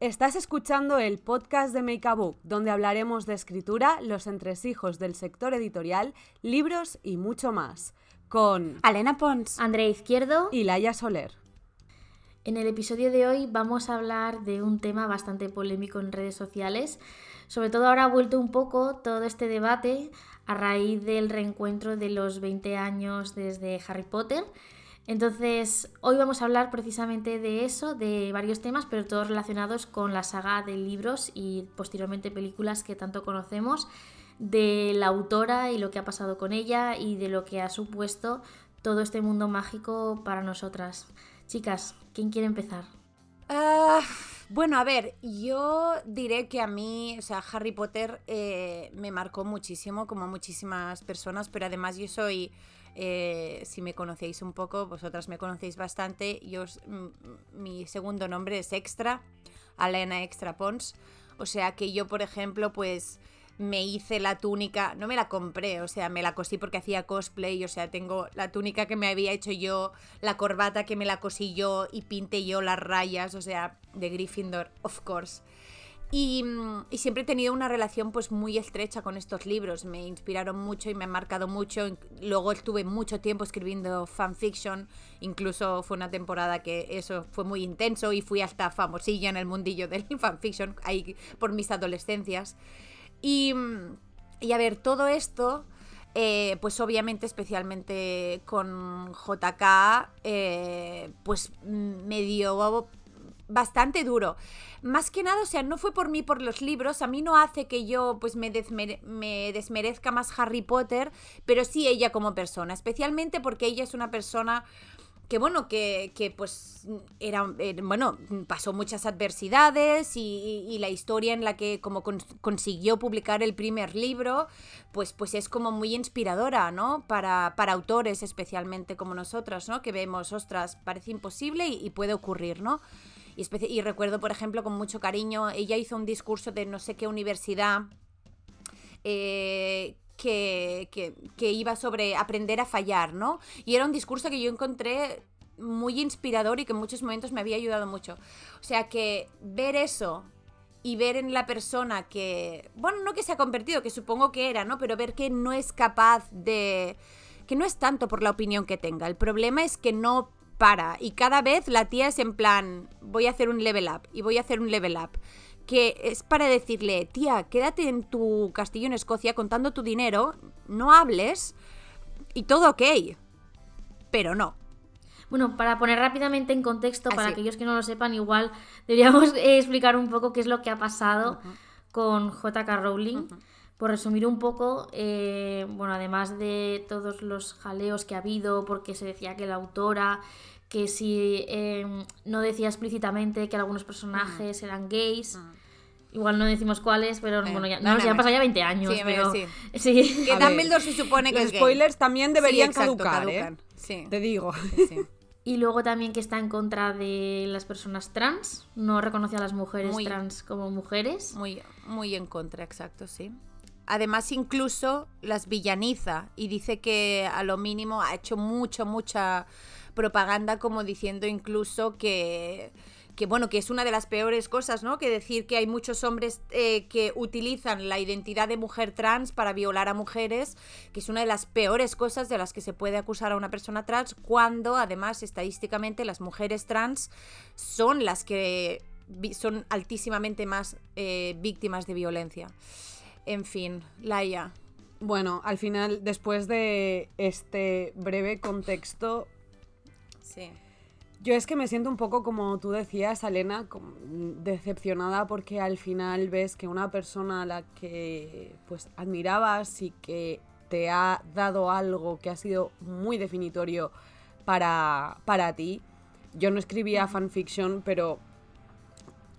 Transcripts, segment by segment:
Estás escuchando el podcast de Make a Book, donde hablaremos de escritura, los entresijos del sector editorial, libros y mucho más. Con Alena Pons, Andrea Izquierdo y Laia Soler. En el episodio de hoy vamos a hablar de un tema bastante polémico en redes sociales. Sobre todo ahora ha vuelto un poco todo este debate a raíz del reencuentro de los 20 años desde Harry Potter entonces, hoy vamos a hablar precisamente de eso, de varios temas, pero todos relacionados con la saga de libros y posteriormente películas que tanto conocemos, de la autora y lo que ha pasado con ella y de lo que ha supuesto todo este mundo mágico para nosotras. Chicas, ¿quién quiere empezar? Ah, bueno, a ver, yo diré que a mí, o sea, Harry Potter eh, me marcó muchísimo, como muchísimas personas, pero además yo soy eh, si me conocéis un poco, vosotras me conocéis bastante. Yo, mi segundo nombre es Extra, Alena Extra Pons. O sea que yo, por ejemplo, pues me hice la túnica, no me la compré, o sea, me la cosí porque hacía cosplay, o sea, tengo la túnica que me había hecho yo, la corbata que me la cosí yo y pinté yo las rayas, o sea, de Gryffindor, of course. Mm, y, siempre he tenido una relación pues muy estrecha con estos libros, me inspiraron mucho y me han marcado mucho. Luego estuve mucho tiempo escribiendo fanfiction, incluso fue una temporada que eso fue muy intenso y fui hasta famosilla en el mundillo del fanfiction, ahí por mis adolescencias. Y, mm, y a ver, todo esto, eh, pues obviamente especialmente con JK, eh, pues mm, me dio bastante duro. Más que nada, o sea, no fue por mí, por los libros, a mí no hace que yo pues me, me desmerezca más Harry Potter, pero sí ella como persona, especialmente porque ella es una persona que bueno, que, pues era, eh, bueno, pasó muchas adversidades y, la historia en la que como consiguió publicar el primer libro, pues, pues es como muy inspiradora, ¿no? Para, para autores especialmente como nosotras, ¿no? Que vemos, ostras, parece imposible y, y puede ocurrir, ¿no? Y, recuerdo, por ejemplo, con mucho cariño, ella hizo un discurso de no sé qué universidad eh, que, que, iba sobre aprender a fallar, ¿no? Y era un discurso que yo encontré muy inspirador y que en muchos momentos me había ayudado mucho. O sea que ver eso y ver en la persona que, bueno, no que se ha convertido, que supongo que era, ¿no? Pero ver que no es capaz de... que no es tanto por la opinión que tenga. El problema es que no para. Y cada vez la tía es en plan, voy a hacer un level up y voy a hacer un level up. Que es para decirle, tía, quédate en tu castillo en Escocia contando tu dinero, no hables y todo ok. Pero no. Bueno, para poner rápidamente en contexto, para aquellos que no lo sepan, igual deberíamos explicar un poco qué es lo que ha pasado con JK Rowling. Por resumir un poco, eh, bueno, además de todos los jaleos que ha habido, porque se decía que la autora, que si em, no decía explícitamente que algunos personajes eran gays, Igual no decimos cuáles, pero bueno, ya, no, ya pasado ya 20 años. Sí, pero, sí. sí. Que Dumbledore se supone que Los spoilers también deberían caducar, ¿eh? Te digo. Y luego también que está en contra de las personas trans. No reconoce a las mujeres trans como mujeres. Muy, muy en contra, exacto, sí. Además, incluso las villaniza y dice que a lo mínimo ha hecho mucho, mucha propaganda como diciendo incluso que que bueno, que es una de las peores cosas, ¿no? Que decir que hay muchos hombres eh, que utilizan la identidad de mujer trans para violar a mujeres, que es una de las peores cosas de las que se puede acusar a una persona trans, cuando además estadísticamente las mujeres trans son las que son altísimamente más eh, víctimas de violencia. En fin, Laia. Bueno, al final, después de este breve contexto. Sí. Yo es que me siento un poco como tú decías, Elena, decepcionada porque al final ves que una persona a la que pues admirabas y que te ha dado algo que ha sido muy definitorio para, para ti. Yo no escribía fanfiction, pero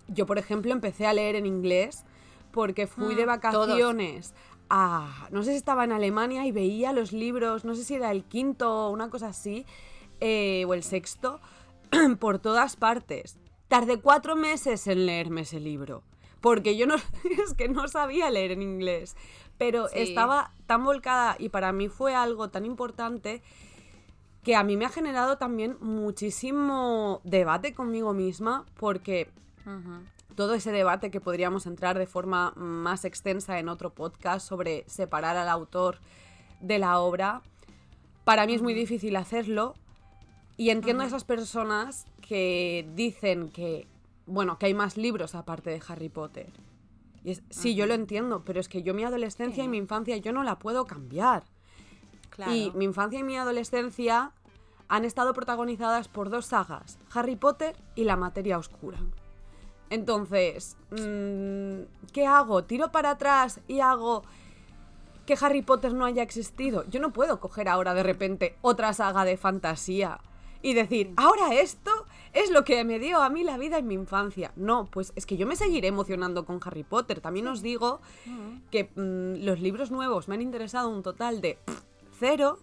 yo, por ejemplo, empecé a leer en inglés porque fui de mm, vacaciones a, no sé si estaba en Alemania y veía los libros, no sé si era el quinto o una cosa así, eh, o el sexto, por todas partes. Tardé cuatro meses en leerme ese libro, porque yo no, es que no sabía leer en inglés, pero estaba tan volcada y para mí fue algo tan importante que a mí me ha generado también muchísimo debate conmigo misma, porque todo ese debate que podríamos entrar de forma más extensa en otro podcast sobre separar al autor de la obra, para mí es muy difícil hacerlo y entiendo a esas personas que dicen que, bueno, que hay más libros aparte de Harry Potter. Y sí, yo lo entiendo, pero es que yo mi adolescencia y mi infancia yo no la puedo cambiar. Y mi infancia y mi adolescencia han estado protagonizadas por dos sagas, Harry Potter y La Materia Oscura. Entonces, mm, ¿qué hago? ¿Tiro para atrás y hago que Harry Potter no haya existido? Yo no puedo coger ahora de repente otra saga de fantasía y decir, ahora esto es lo que me dio a mí la vida en mi infancia. No, pues es que yo me seguiré emocionando con Harry Potter. También os digo que mm, los libros nuevos me han interesado un total de cero.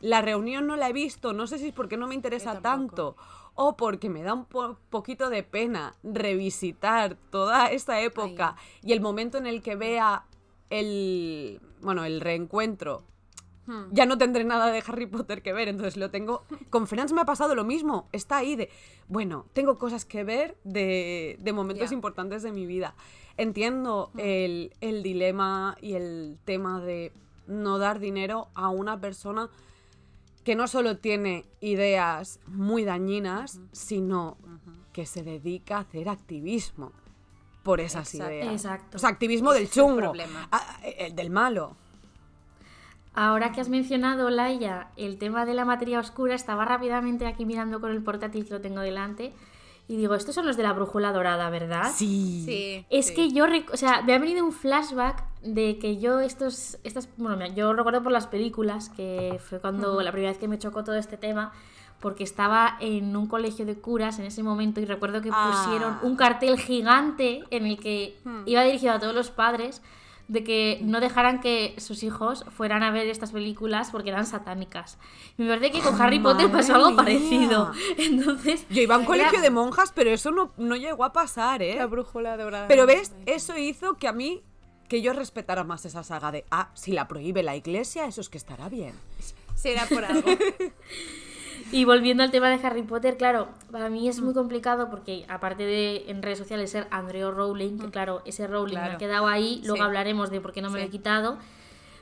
La reunión no la he visto, no sé si es porque no me interesa tanto o porque me da un poquito de pena revisitar toda esta época y el momento en el que vea el, bueno, el reencuentro Hmm. ya no tendré nada de Harry Potter que ver, entonces lo tengo... Con Friends me ha pasado lo mismo, está ahí de, bueno, tengo cosas que ver de, momentos importantes de mi vida. Entiendo hmm. el, dilema y el tema de no dar dinero a una persona que no solo tiene ideas muy dañinas, sino que se dedica a hacer activismo por esas ideas. Exacto. O sea, activismo del chungo, el del malo. Ahora que has mencionado, Laia, el tema de la materia oscura, estaba rápidamente aquí mirando con el portátil que lo tengo delante. Y digo, estos son los de la brújula dorada, ¿verdad? Sí. sí es que yo, o sea, me ha venido un flashback de que yo estos, estas, bueno, yo recuerdo por las películas, que fue cuando la primera vez que me chocó todo este tema, porque estaba en un colegio de curas en ese momento y recuerdo que pusieron ah. un cartel gigante en el que hmm. iba dirigido a todos los padres de que no dejaran que sus hijos fueran a ver estas películas porque eran satánicas. me parece que con Harry Potter pasó algo parecido. Entonces, yo iba a un colegio de monjas, pero eso no, no llegó a pasar, ¿eh? La brújula dorada. Pero ves, eso hizo que a mí que yo respetara más esa saga de, ah, si la prohíbe la iglesia, eso es que estará bien. Será por algo. Y volviendo al tema de Harry Potter, claro, para mí es muy complicado porque aparte de en redes sociales ser Andrew Rowling, que mm. claro, ese Rowling me ha quedado ahí, luego hablaremos de por qué no me lo he quitado,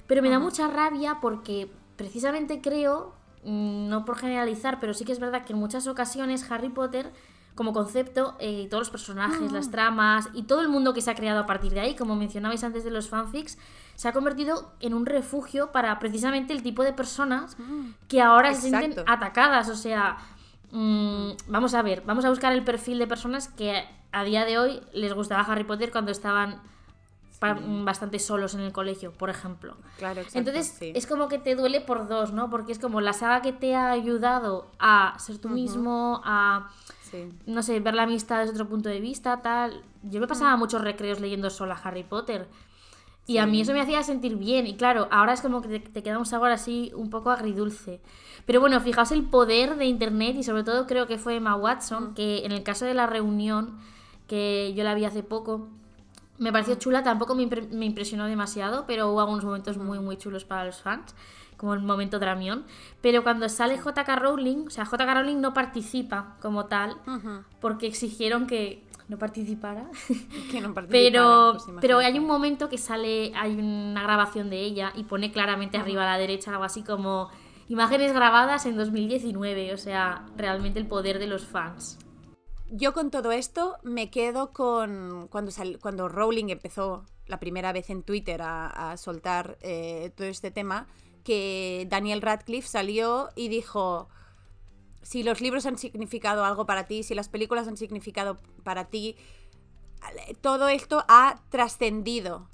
pero me da mucha rabia porque precisamente creo, mm, no por generalizar, pero sí que es verdad que en muchas ocasiones Harry Potter como concepto, eh, todos los personajes, las mm. tramas y todo el mundo que se ha creado a partir de ahí, como mencionabais antes de los fanfics, se ha convertido en un refugio para precisamente el tipo de personas mm. que ahora se sienten atacadas. O sea, mm, vamos a ver, vamos a buscar el perfil de personas que a día de hoy les gustaba Harry Potter cuando estaban bastante solos en el colegio, por ejemplo. Claro, Entonces, es como que te duele por dos, ¿no? Porque es como la saga que te ha ayudado a ser tú mismo, a no sé, ver la amistad desde otro punto de vista, tal. Yo me pasaba mm. muchos recreos leyendo sola Harry Potter. Y a mí eso me hacía sentir bien. Y claro, ahora es como que te, queda un sabor así un poco agridulce. Pero bueno, fijaos el poder de Internet y sobre todo creo que fue Emma Watson, mm. que en el caso de la reunión, que yo la vi hace poco, me pareció mm. chula, tampoco me, me impresionó demasiado, pero hubo algunos momentos muy, muy chulos para los fans como el momento Dramión. Pero cuando sale JK Rowling, o sea, JK Rowling no participa como tal, porque exigieron que no participara. Que no participara pero, pues pero hay un momento que sale, hay una grabación de ella y pone claramente arriba a la derecha algo así como imágenes grabadas en 2019, o sea, realmente el poder de los fans. Yo con todo esto me quedo con cuando, cuando Rowling empezó la primera vez en Twitter a, soltar eh, todo este tema, que Daniel Radcliffe salió y dijo, si los libros han significado algo para ti, si las películas han significado para ti, todo esto ha trascendido.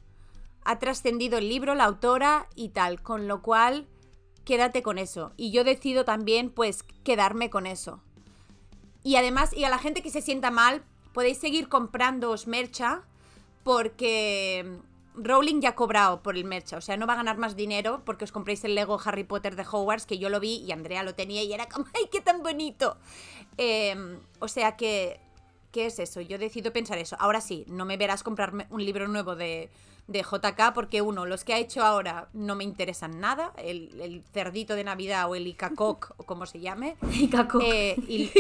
Ha trascendido el libro, la autora y tal, con lo cual quédate con eso. Y yo decido también, pues, quedarme con eso. Y además, y a la gente que se sienta mal, podéis seguir comprándoos mercha porque Rowling ya ha cobrado por el merch, o sea, no va a ganar más dinero porque os compréis el Lego Harry Potter de Hogwarts, que yo lo vi y Andrea lo tenía y era como, ¡ay, qué tan bonito! Em, o sea que ¿qué es eso? Yo decido pensar eso. Ahora sí, no me verás comprarme un libro nuevo de, de JK porque uno, los que ha hecho ahora no me interesan nada, el, el cerdito de Navidad o el Icacoc o como se llame. Icacoc. Eh, y,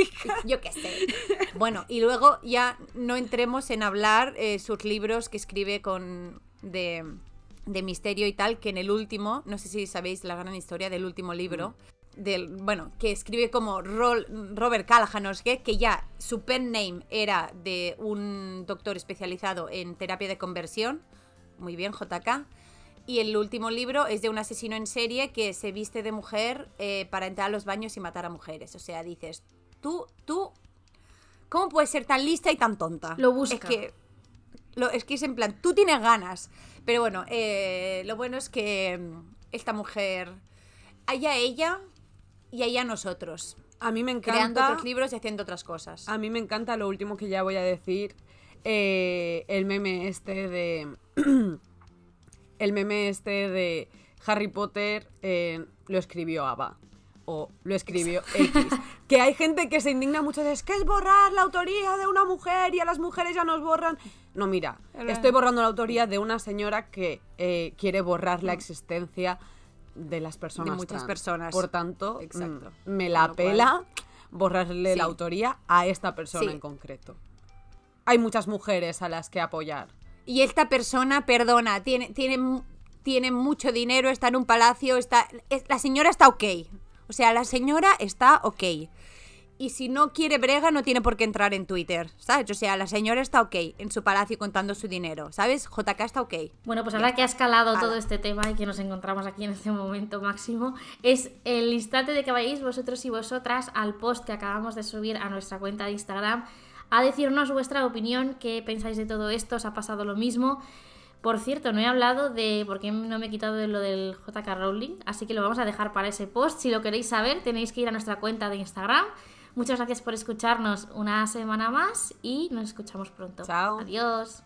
yo qué sé. Bueno, y luego ya no entremos en hablar eh, sus libros que escribe con de, de misterio y tal, que en el último, no sé si sabéis la gran historia del último libro, del, bueno, que escribe como Robert Callahan, no sé qué, que ya su pen name era de un doctor especializado en terapia de conversión. Muy bien, JK. Y el último libro es de un asesino en serie que se viste de mujer eh, para entrar a los baños y matar a mujeres. O sea, dices, tú, tú, ¿cómo puedes ser tan lista y tan tonta? Lo busca. Es que, lo, es que es en plan, tú tienes ganas. Pero bueno, eh, lo bueno es que mm, esta mujer, haya ella, y ahí a nosotros. A mí me encanta. Creando otros libros y haciendo otras cosas. A mí me encanta lo último que ya voy a decir. Eh, el meme este de. el meme este de Harry Potter eh, lo escribió Ava. O lo escribió X. que hay gente que se indigna mucho de es que es borrar la autoría de una mujer y a las mujeres ya nos borran. No, mira, estoy borrando la autoría de una señora que eh, quiere borrar la existencia de las personas. De muchas personas. Por tanto, Exacto. mm, me la lo pela borrarle Sí. la autoría a esta persona Sí. en concreto. Hay muchas mujeres a las que apoyar. Y esta persona, perdona, tiene, tiene, tiene mucho dinero, está en un palacio, está. es- la señora está ok. O sea, la señora está ok. Y si no quiere brega, no tiene por qué entrar en Twitter, ¿sabes? O sea, la señora está ok en su palacio contando su dinero, ¿sabes? JK está ok. Bueno, pues ahora que ha escalado Ala. todo este tema y que nos encontramos aquí en este momento máximo, es el instante de que vayáis vosotros y vosotras al post que acabamos de subir a nuestra cuenta de Instagram a decirnos vuestra opinión, qué pensáis de todo esto, os ha pasado lo mismo. Por cierto, no he hablado de por qué no me he quitado de lo del JK Rowling, así que lo vamos a dejar para ese post. Si lo queréis saber, tenéis que ir a nuestra cuenta de Instagram. Muchas gracias por escucharnos una semana más y nos escuchamos pronto. Chao. Adiós.